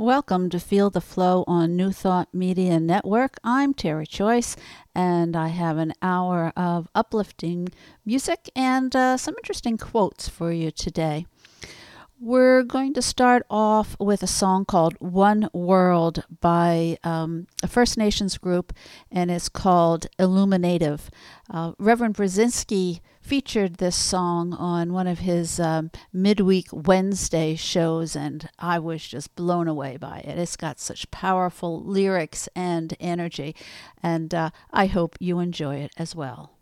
Welcome to Feel the Flow on New Thought Media Network. I'm Terry Choice, and I have an hour of uplifting music and uh, some interesting quotes for you today. We're going to start off with a song called One World by um, a First Nations group, and it's called Illuminative. Uh, Reverend Brzezinski featured this song on one of his um, midweek Wednesday shows, and I was just blown away by it. It's got such powerful lyrics and energy, and uh, I hope you enjoy it as well.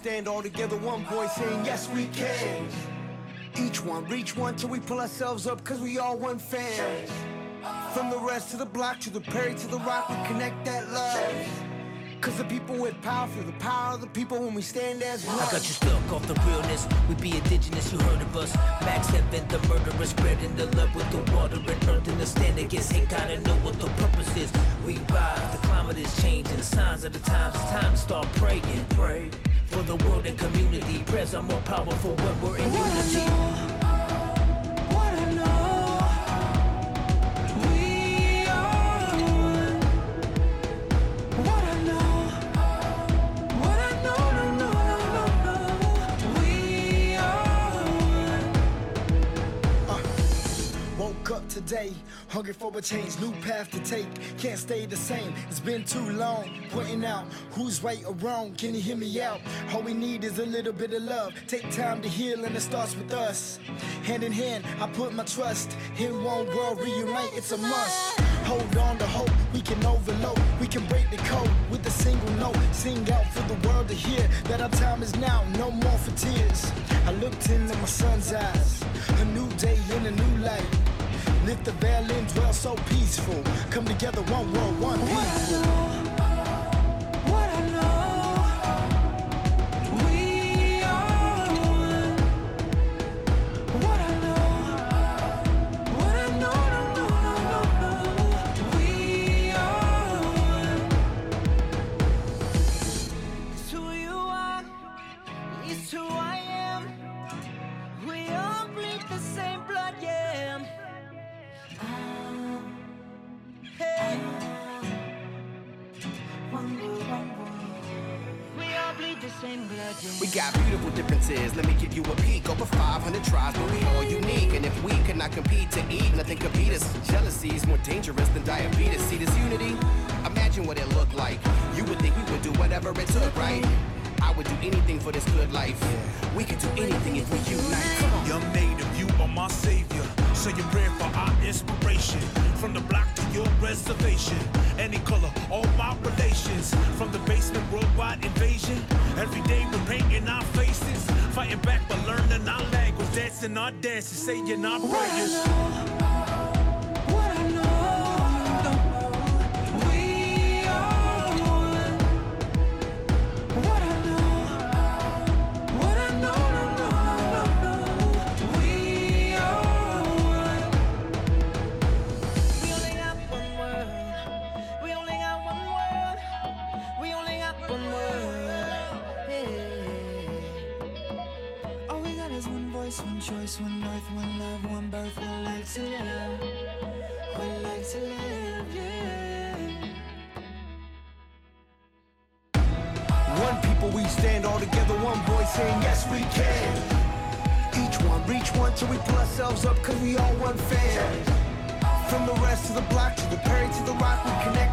Stand all together, one voice saying, Yes, we can. Each one, reach one till we pull ourselves up, cause we all one fam. From the rest to the block, to the prairie, to the rock, we connect that love. Cause the people with power feel the power of the people when we stand as one. I got you stuck off the realness. We be indigenous, you heard of us. Max Heaven, the murderer, spreading the love with the water and earth. And the stand against hate, gotta know what the purpose is. We rise, the climate is changing. The signs of the times, time to start praying. Pray for the world and community. Prayers are more powerful when we're in unity. today. Hungry for a change, new path to take. Can't stay the same, it's been too long. Pointing out who's right or wrong. Can you hear me out? All we need is a little bit of love. Take time to heal, and it starts with us. Hand in hand, I put my trust in one world reunite. It's a must. Hold on to hope, we can overload. We can break the code with a single note. Sing out for the world to hear that our time is now, no more for tears. I looked into my son's eyes, a new day in a new light. Lift the and dwell so peaceful. Come together, one world, one people. We got beautiful differences. Let me give you a peek. Over 500 tribes, but we all unique. And if we cannot compete to eat, nothing could beat us. Jealousy is more dangerous than diabetes. See this unity? Imagine what it looked like. You would think we would do whatever it took, right? I would do anything for this good life. We could do anything if we unite. Young native, you are my savior. So you're for our inspiration. From the block to your reservation. Any color, all my relations. From the basement, worldwide invasion. Every day we're painting our faces. Fighting back but learning our language. Dancing our dances, saying our prayers. choice, cause we all one fan. From the rest of the block to the Perry to the rock, we connect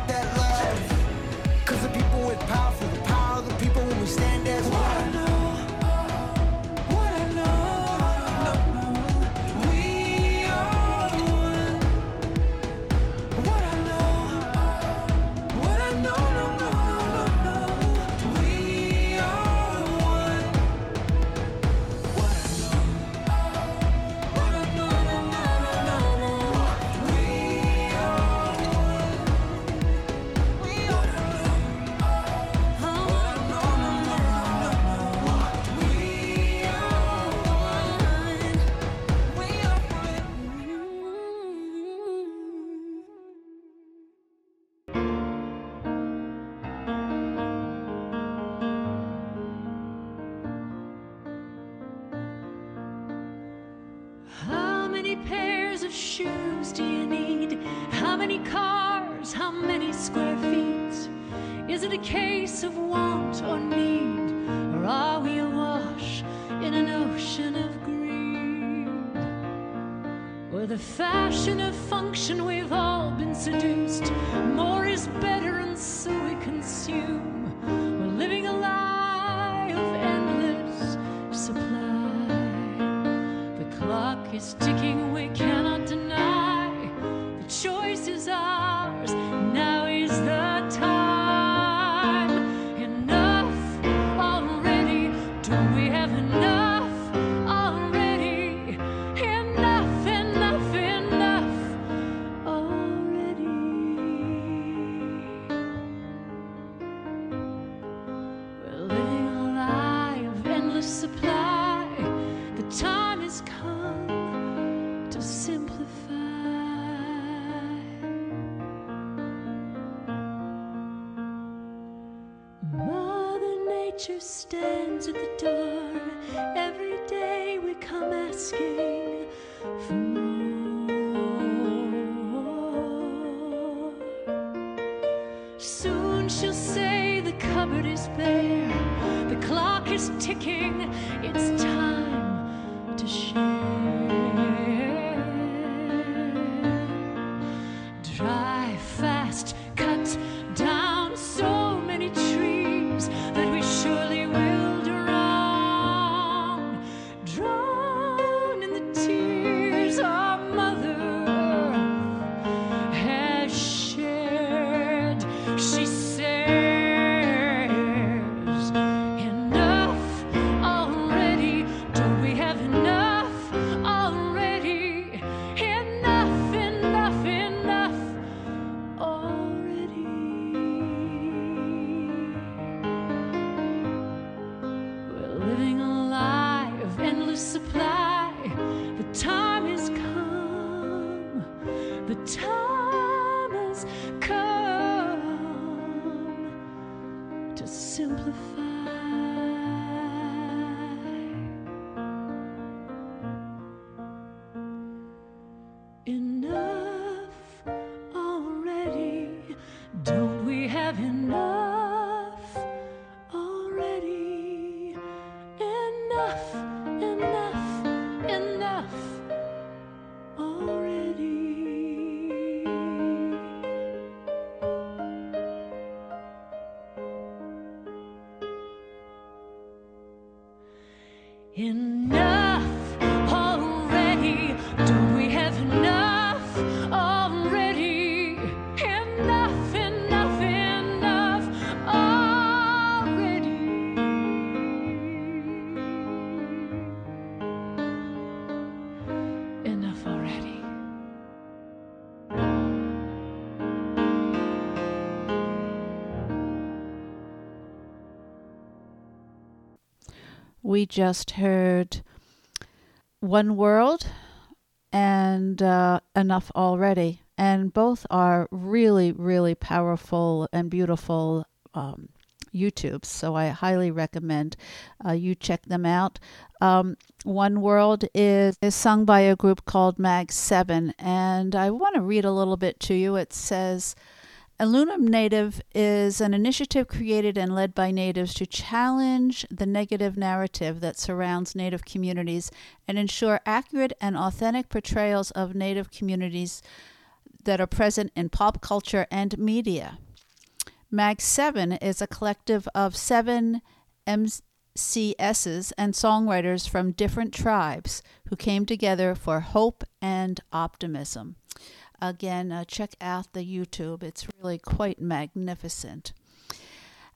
many cars? How many square feet? Is it a case of want or need? Or are we awash in an ocean of greed? With the fashion of function we've all been seduced? More is better, and so we consume. We just heard One World and uh, Enough Already. And both are really, really powerful and beautiful um, YouTubes. So I highly recommend uh, you check them out. Um, One World is, is sung by a group called Mag 7. And I want to read a little bit to you. It says, IllumiNative is an initiative created and led by natives to challenge the negative narrative that surrounds native communities and ensure accurate and authentic portrayals of native communities that are present in pop culture and media. Mag 7 is a collective of seven MCSs and songwriters from different tribes who came together for hope and optimism. Again, uh, check out the YouTube. It's really quite magnificent.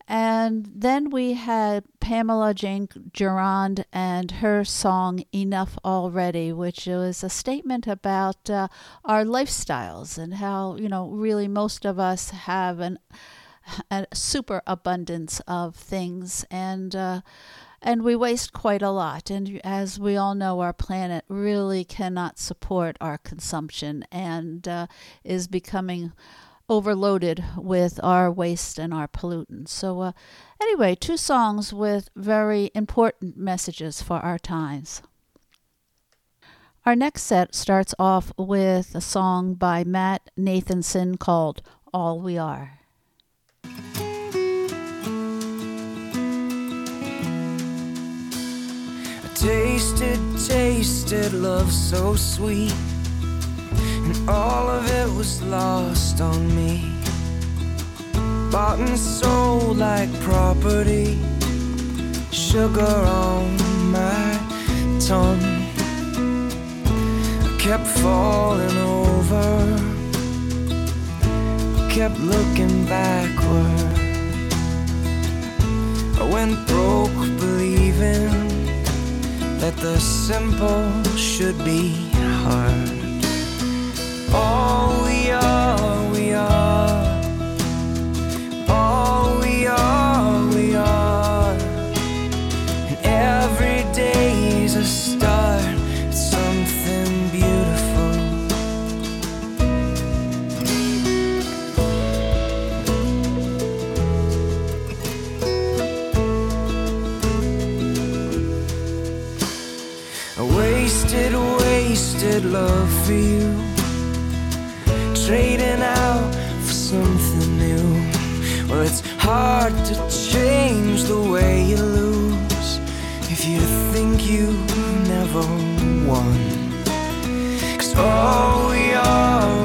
And then we had Pamela Jane Durand and her song Enough Already, which was a statement about uh, our lifestyles and how, you know, really most of us have an, a super abundance of things. And, uh, and we waste quite a lot. And as we all know, our planet really cannot support our consumption and uh, is becoming overloaded with our waste and our pollutants. So, uh, anyway, two songs with very important messages for our times. Our next set starts off with a song by Matt Nathanson called All We Are. tasted, tasted love so sweet, and all of it was lost on me. Bought and sold like property, sugar on my tongue. I kept falling over, kept looking backward. I went broke believing that the simple should be hard. All we are. love for you. Trading out for something new. Well, it's hard to change the way you lose if you think you never won. Cause all we are.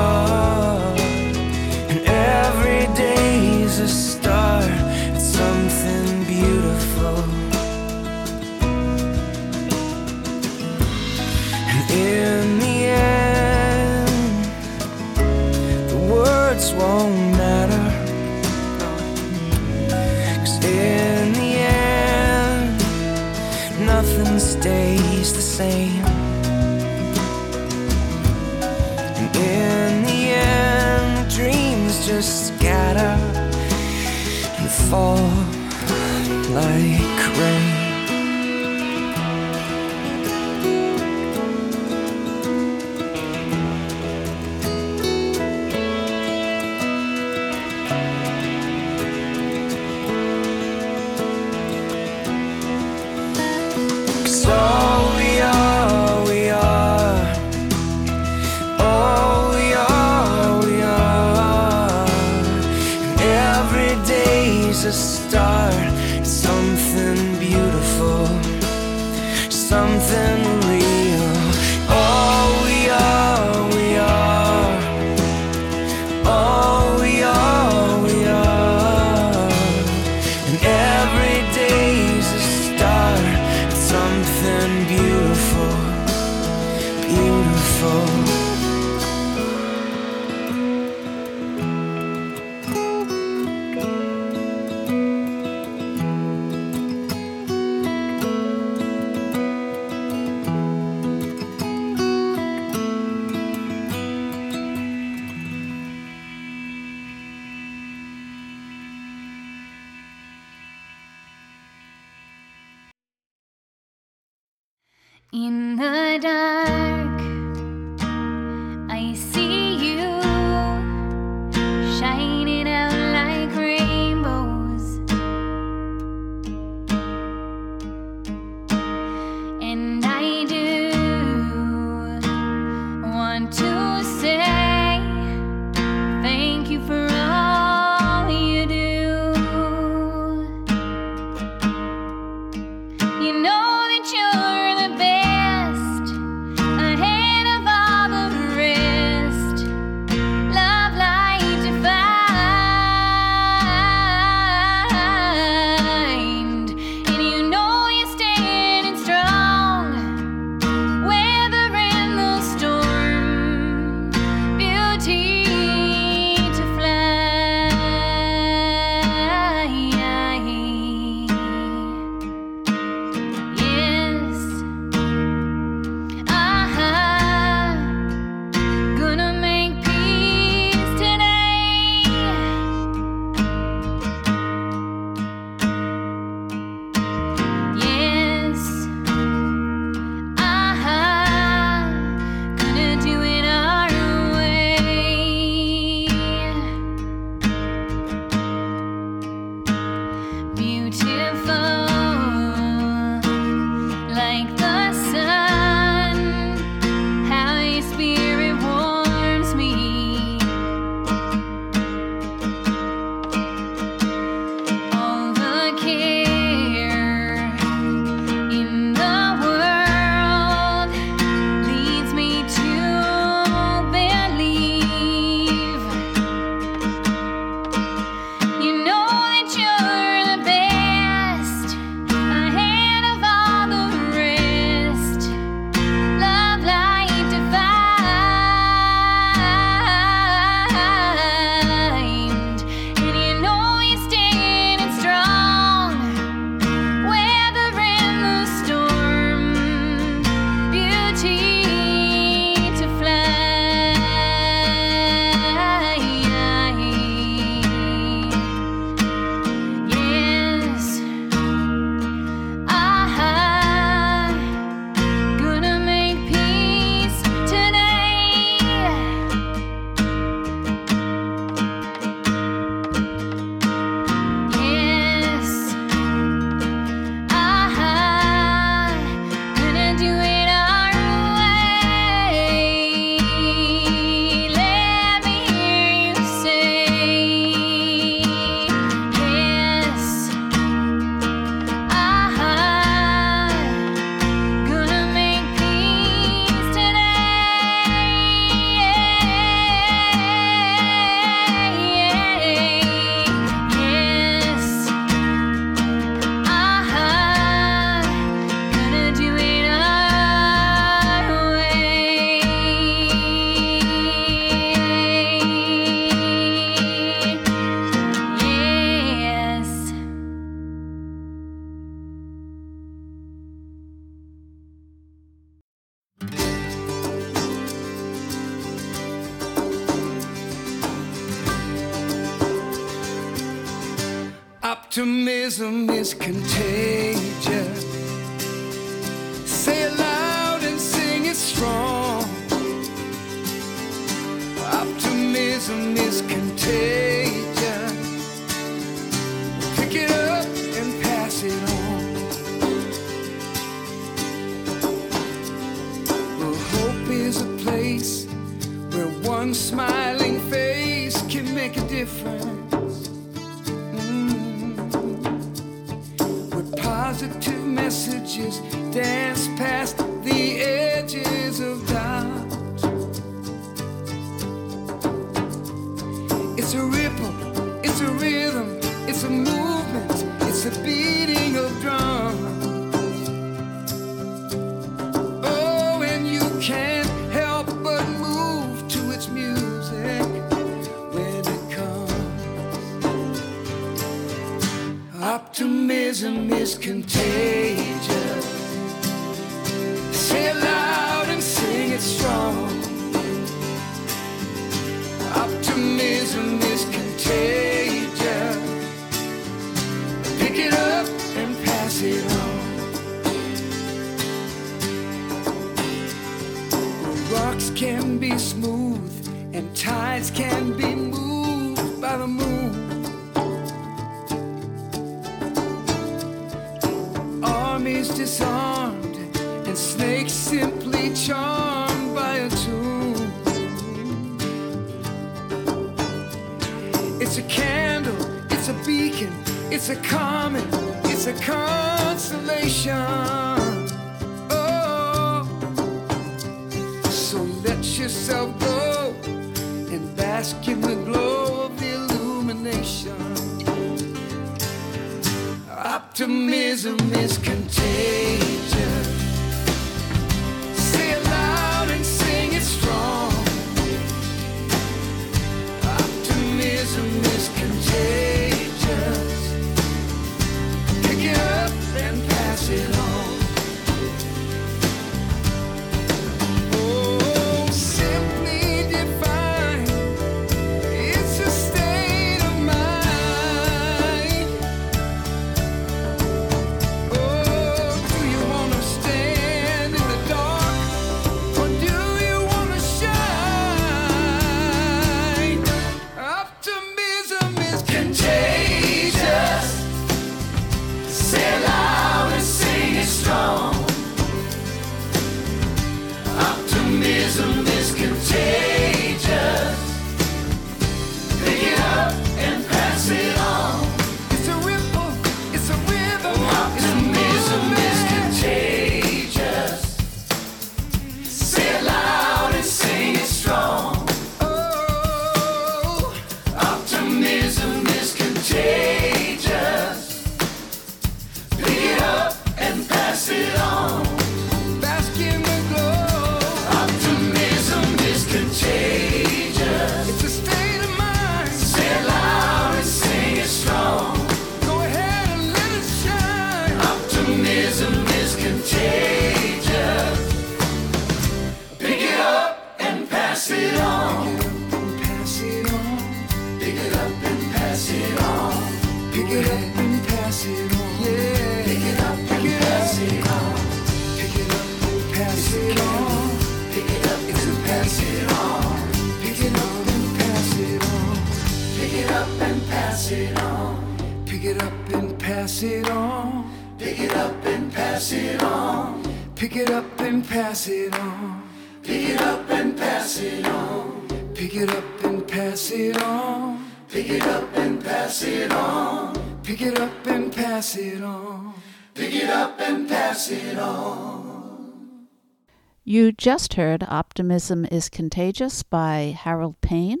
You just heard Optimism is Contagious by Harold Payne,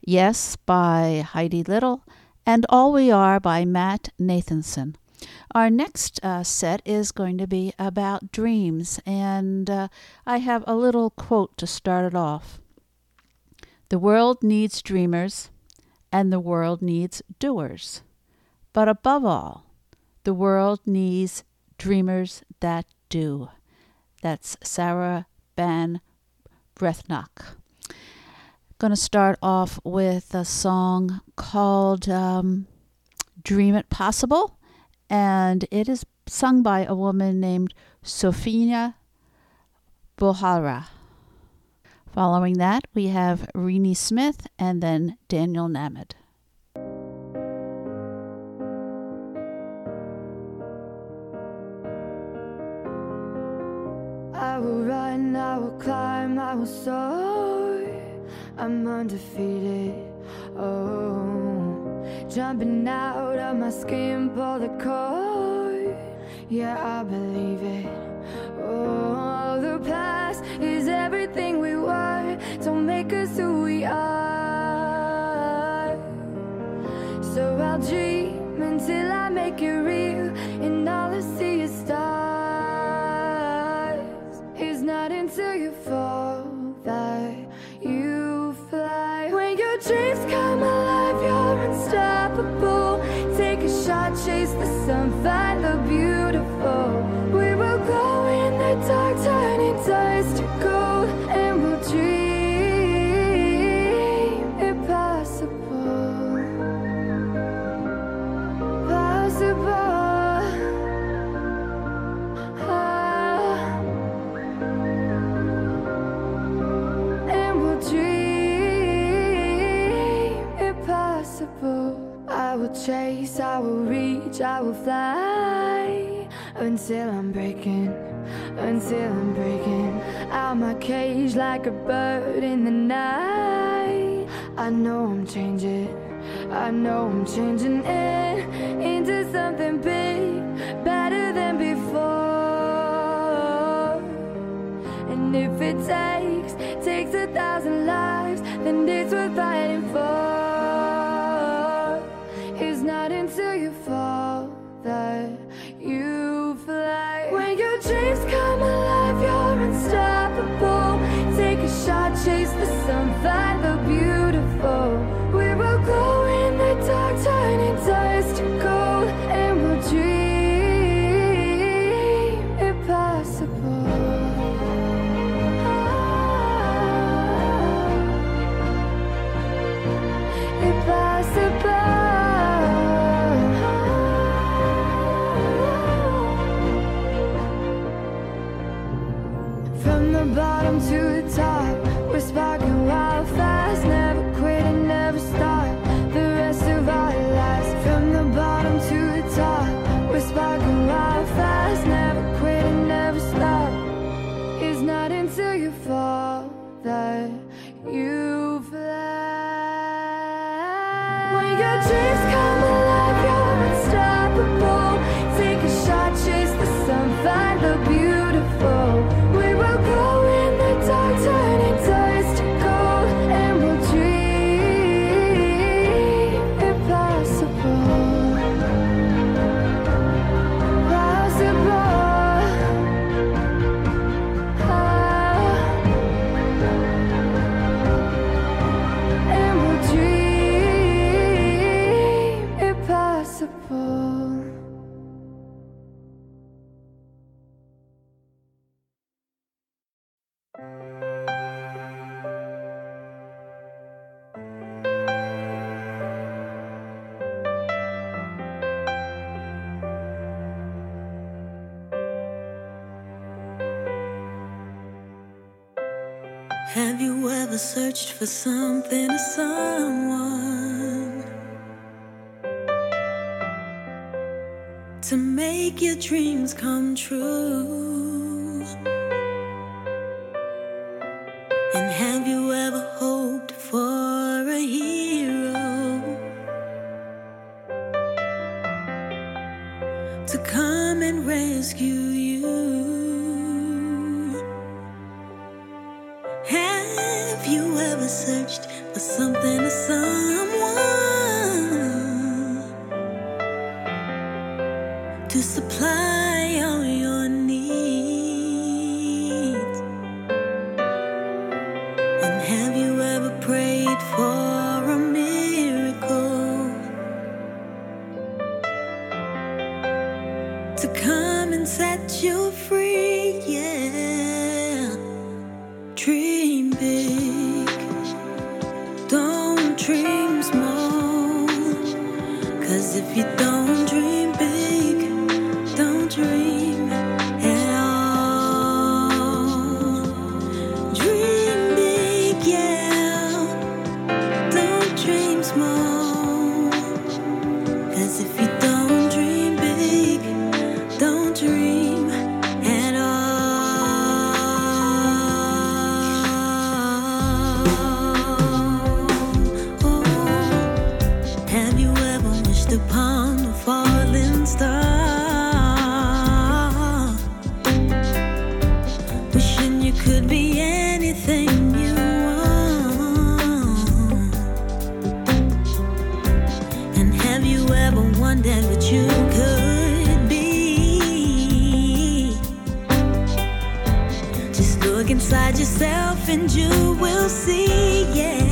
Yes by Heidi Little, and All We Are by Matt Nathanson. Our next uh, set is going to be about dreams, and uh, I have a little quote to start it off. The world needs dreamers, and the world needs doers. But above all, the world needs dreamers that do. That's Sarah Ban Breathnach. Going to start off with a song called um, Dream It Possible, and it is sung by a woman named Sofina Bouhrara. Following that, we have Reeny Smith and then Daniel Nahmod. Climb, I will soar. I'm undefeated. Oh, jumping out of my skin, pull the cord. Yeah, I believe it. Oh, the past is everything we were. Don't make us who we are. So I'll dream chase, I will reach, I will fly until I'm breaking, until I'm breaking out my cage like a bird in the night. I know I'm changing, I know I'm changing it into something big, better than before. And if it takes, Have you ever searched for something or someone to make your dreams come true? And have you ever wondered what you could be? Just look inside yourself and you will see, yeah.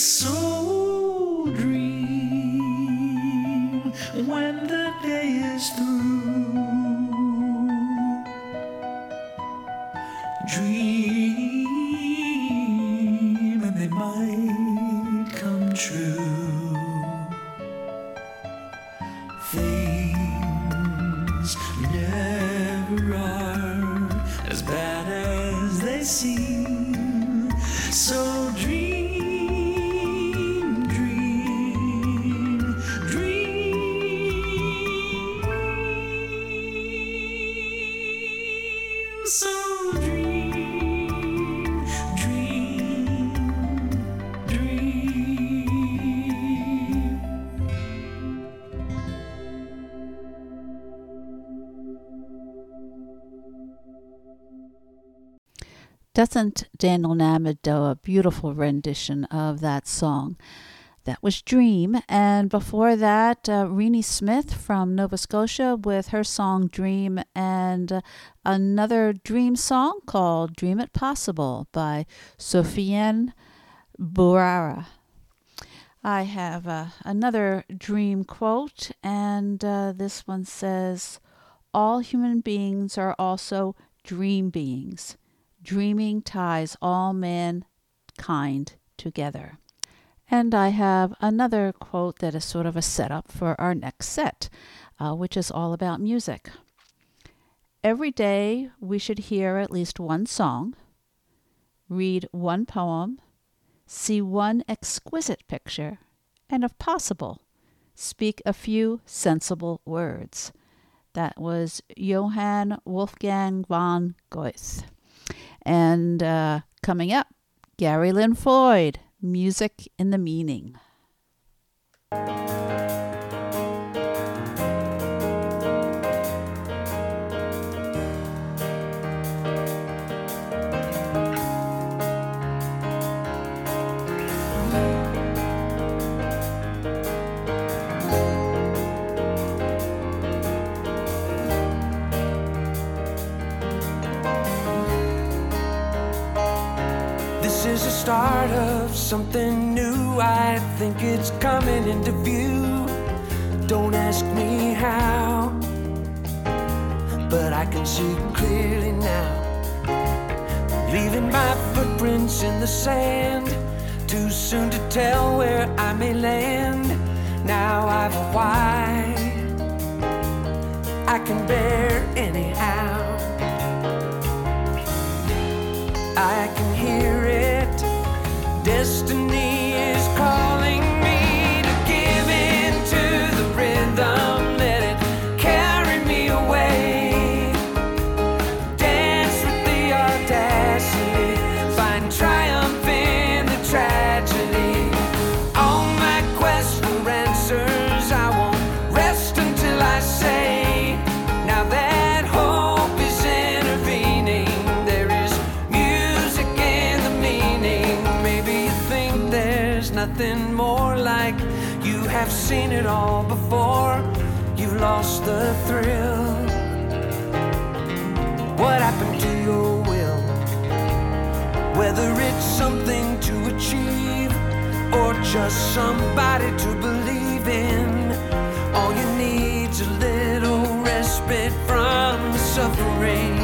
soon. Doesn't Daniel Nahmod do a beautiful rendition of that song? That was Dream. And before that, uh, Reeny Smith from Nova Scotia with her song Dream and another Dream song called Dream It Possible by Sufian Bouhrara. I have uh, another dream quote, and uh, this one says All human beings are also dream beings. Dreaming ties all mankind together. And I have another quote that is sort of a setup for our next set, uh, which is all about music. Every day we should hear at least one song, read one poem, see one exquisite picture, and if possible, speak a few sensible words. That was Johann Wolfgang von Goethe. And uh, coming up, Gary Lynn Floyd, Music in the Meaning. Start of something new. I think it's coming into view. Don't ask me how, but I can see clearly now. Leaving my footprints in the sand. Too soon to tell where I may land. Now I've a why I can bear anyhow. I can just somebody to believe in, all you need's a little respite from suffering.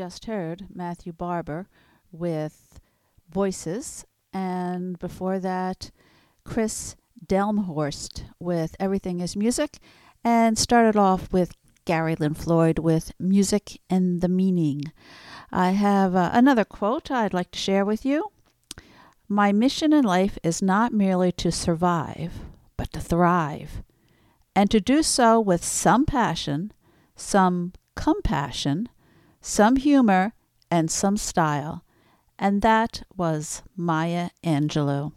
just heard Matthew Barber with Voices, and before that, Kris Delmhorst with Everything is Music, and started off with Gary Lynn Floyd with Music and the Meaning. I have uh, another quote I'd like to share with you. My mission in life is not merely to survive, but to thrive, and to do so with some passion, some compassion, some humor, and some style. And that was Maya Angelou.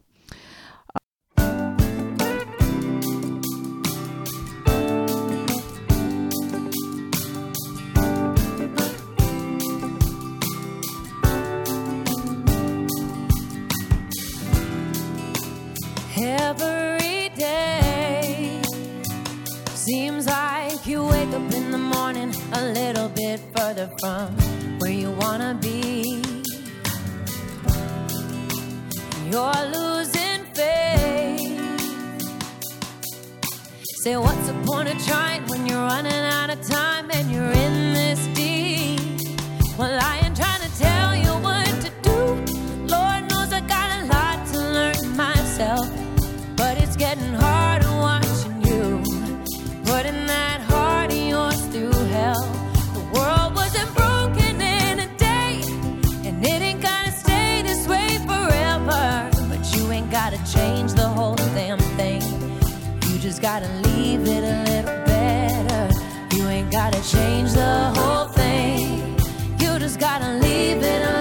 further from where you wanna be. You're losing faith. Say, what's the point of trying when you're running out of time and you're in this deep? Well, I ain't trying to tell you what to do. Lord knows I got a lot to learn myself. gotta leave it a little better. You ain't gotta change the whole thing. You just gotta leave it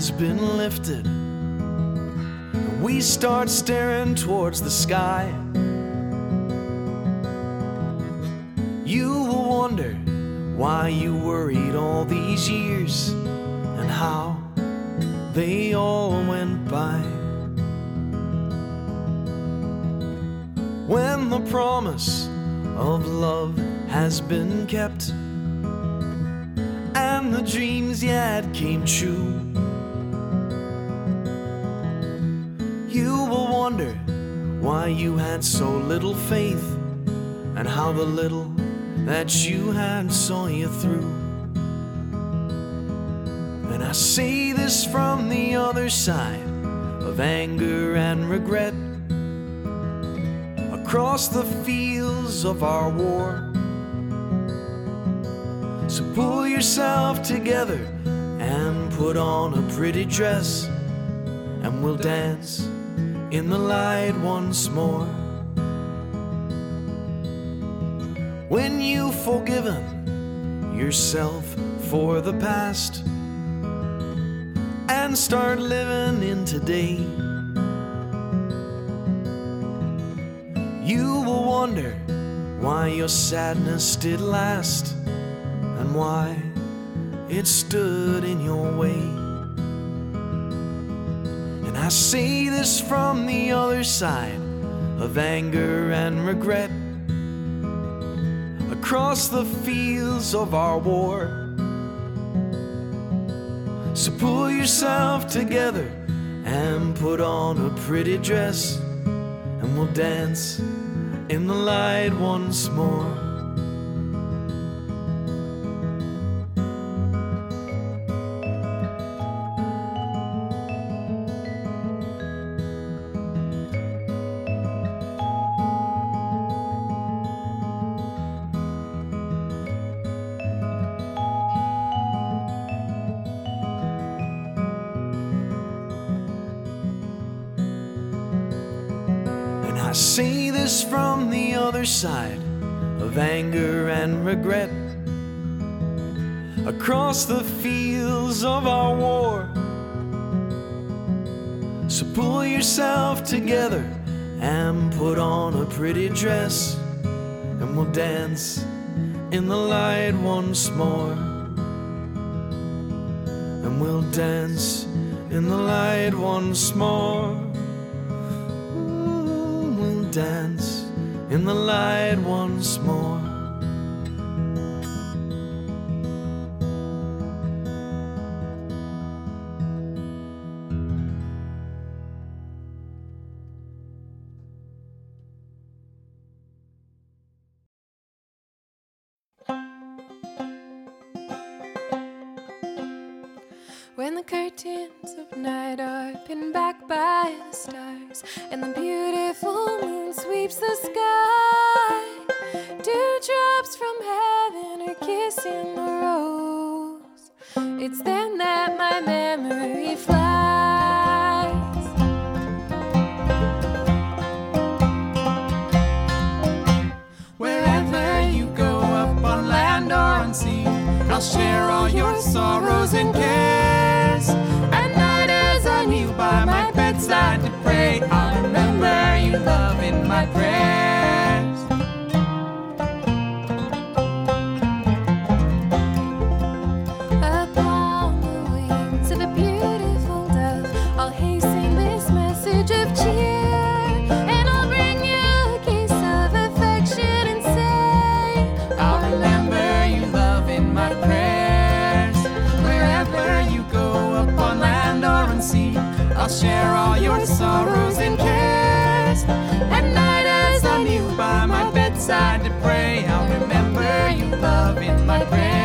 has been lifted, and we start staring towards the sky, you will wonder why you worried all these years and how they all went by. When the promise of love has been kept and the dreams had came true, you will wonder why you had so little faith and how the little that you had saw you through. And I say this from the other side of anger and regret across the fields of our war. So pull yourself together and put on a pretty dress, and we'll dance in the light once more. When you've forgiven yourself for the past and start living in today, you will wonder why your sadness did last and why it stood in your way. I say this from the other side of anger and regret across the fields of our war. So pull yourself together and put on a pretty dress, and we'll dance in the light once more. I say this from the other side of anger and regret. Across the fields of our war. So pull yourself together and put on a pretty dress, and we'll dance in the light once more. And we'll dance in the light once more. In the light once more. Love, in my prayers.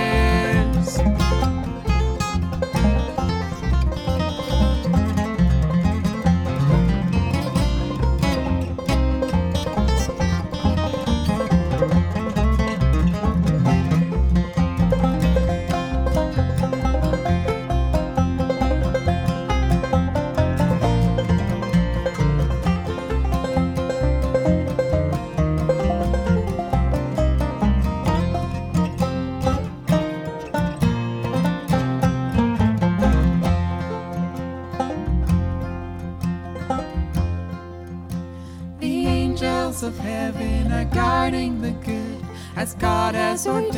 sorry.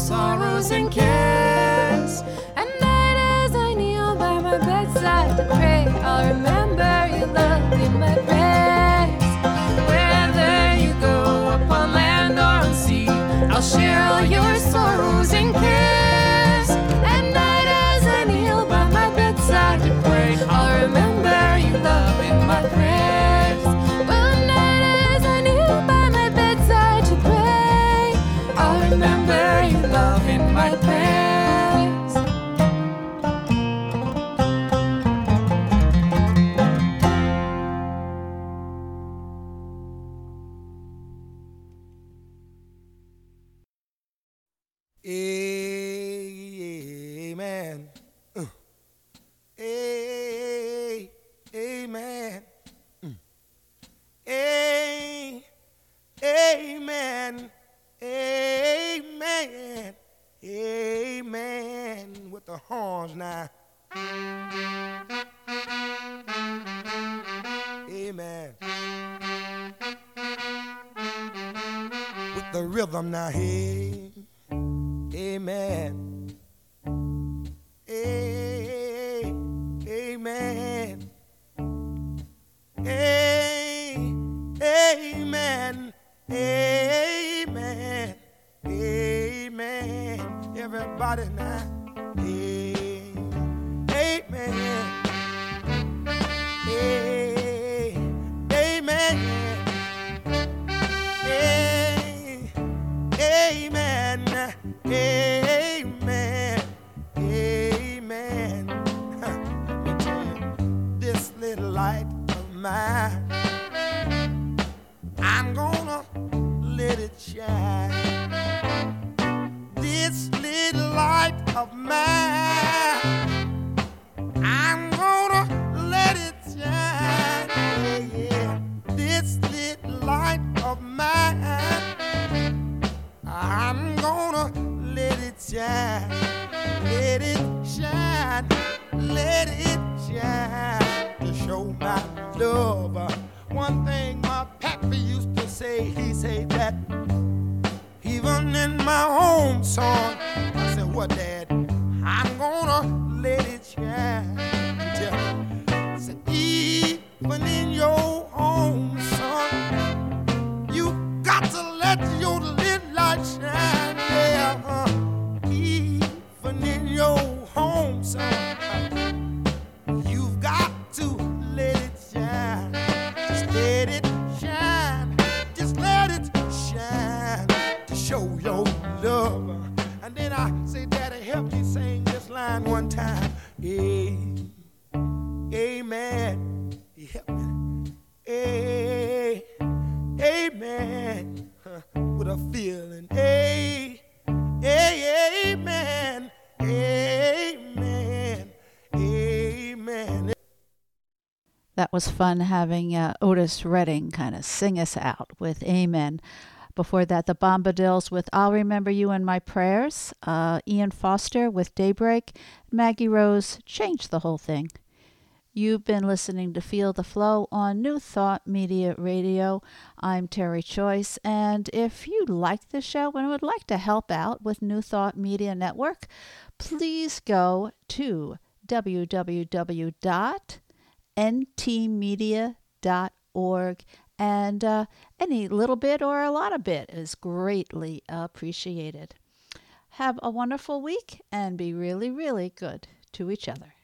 sorrows and cares. my home song. I said, what, Dad? was fun having uh, Otis Redding kind of sing us out with Amen. Before that, the Bombadils with I'll Remember You in My Prayers, uh, Ian Foster with Daybreak, Maggie Rose changed the whole thing. You've been listening to Feel the Flow on New Thought Media Radio. I'm Terry Choice, and if you like the show and would like to help out with New Thought Media Network, please go to www ntmedia.org. And uh, any little bit or a lot of bit is greatly appreciated. Have a wonderful week and be really, really good to each other.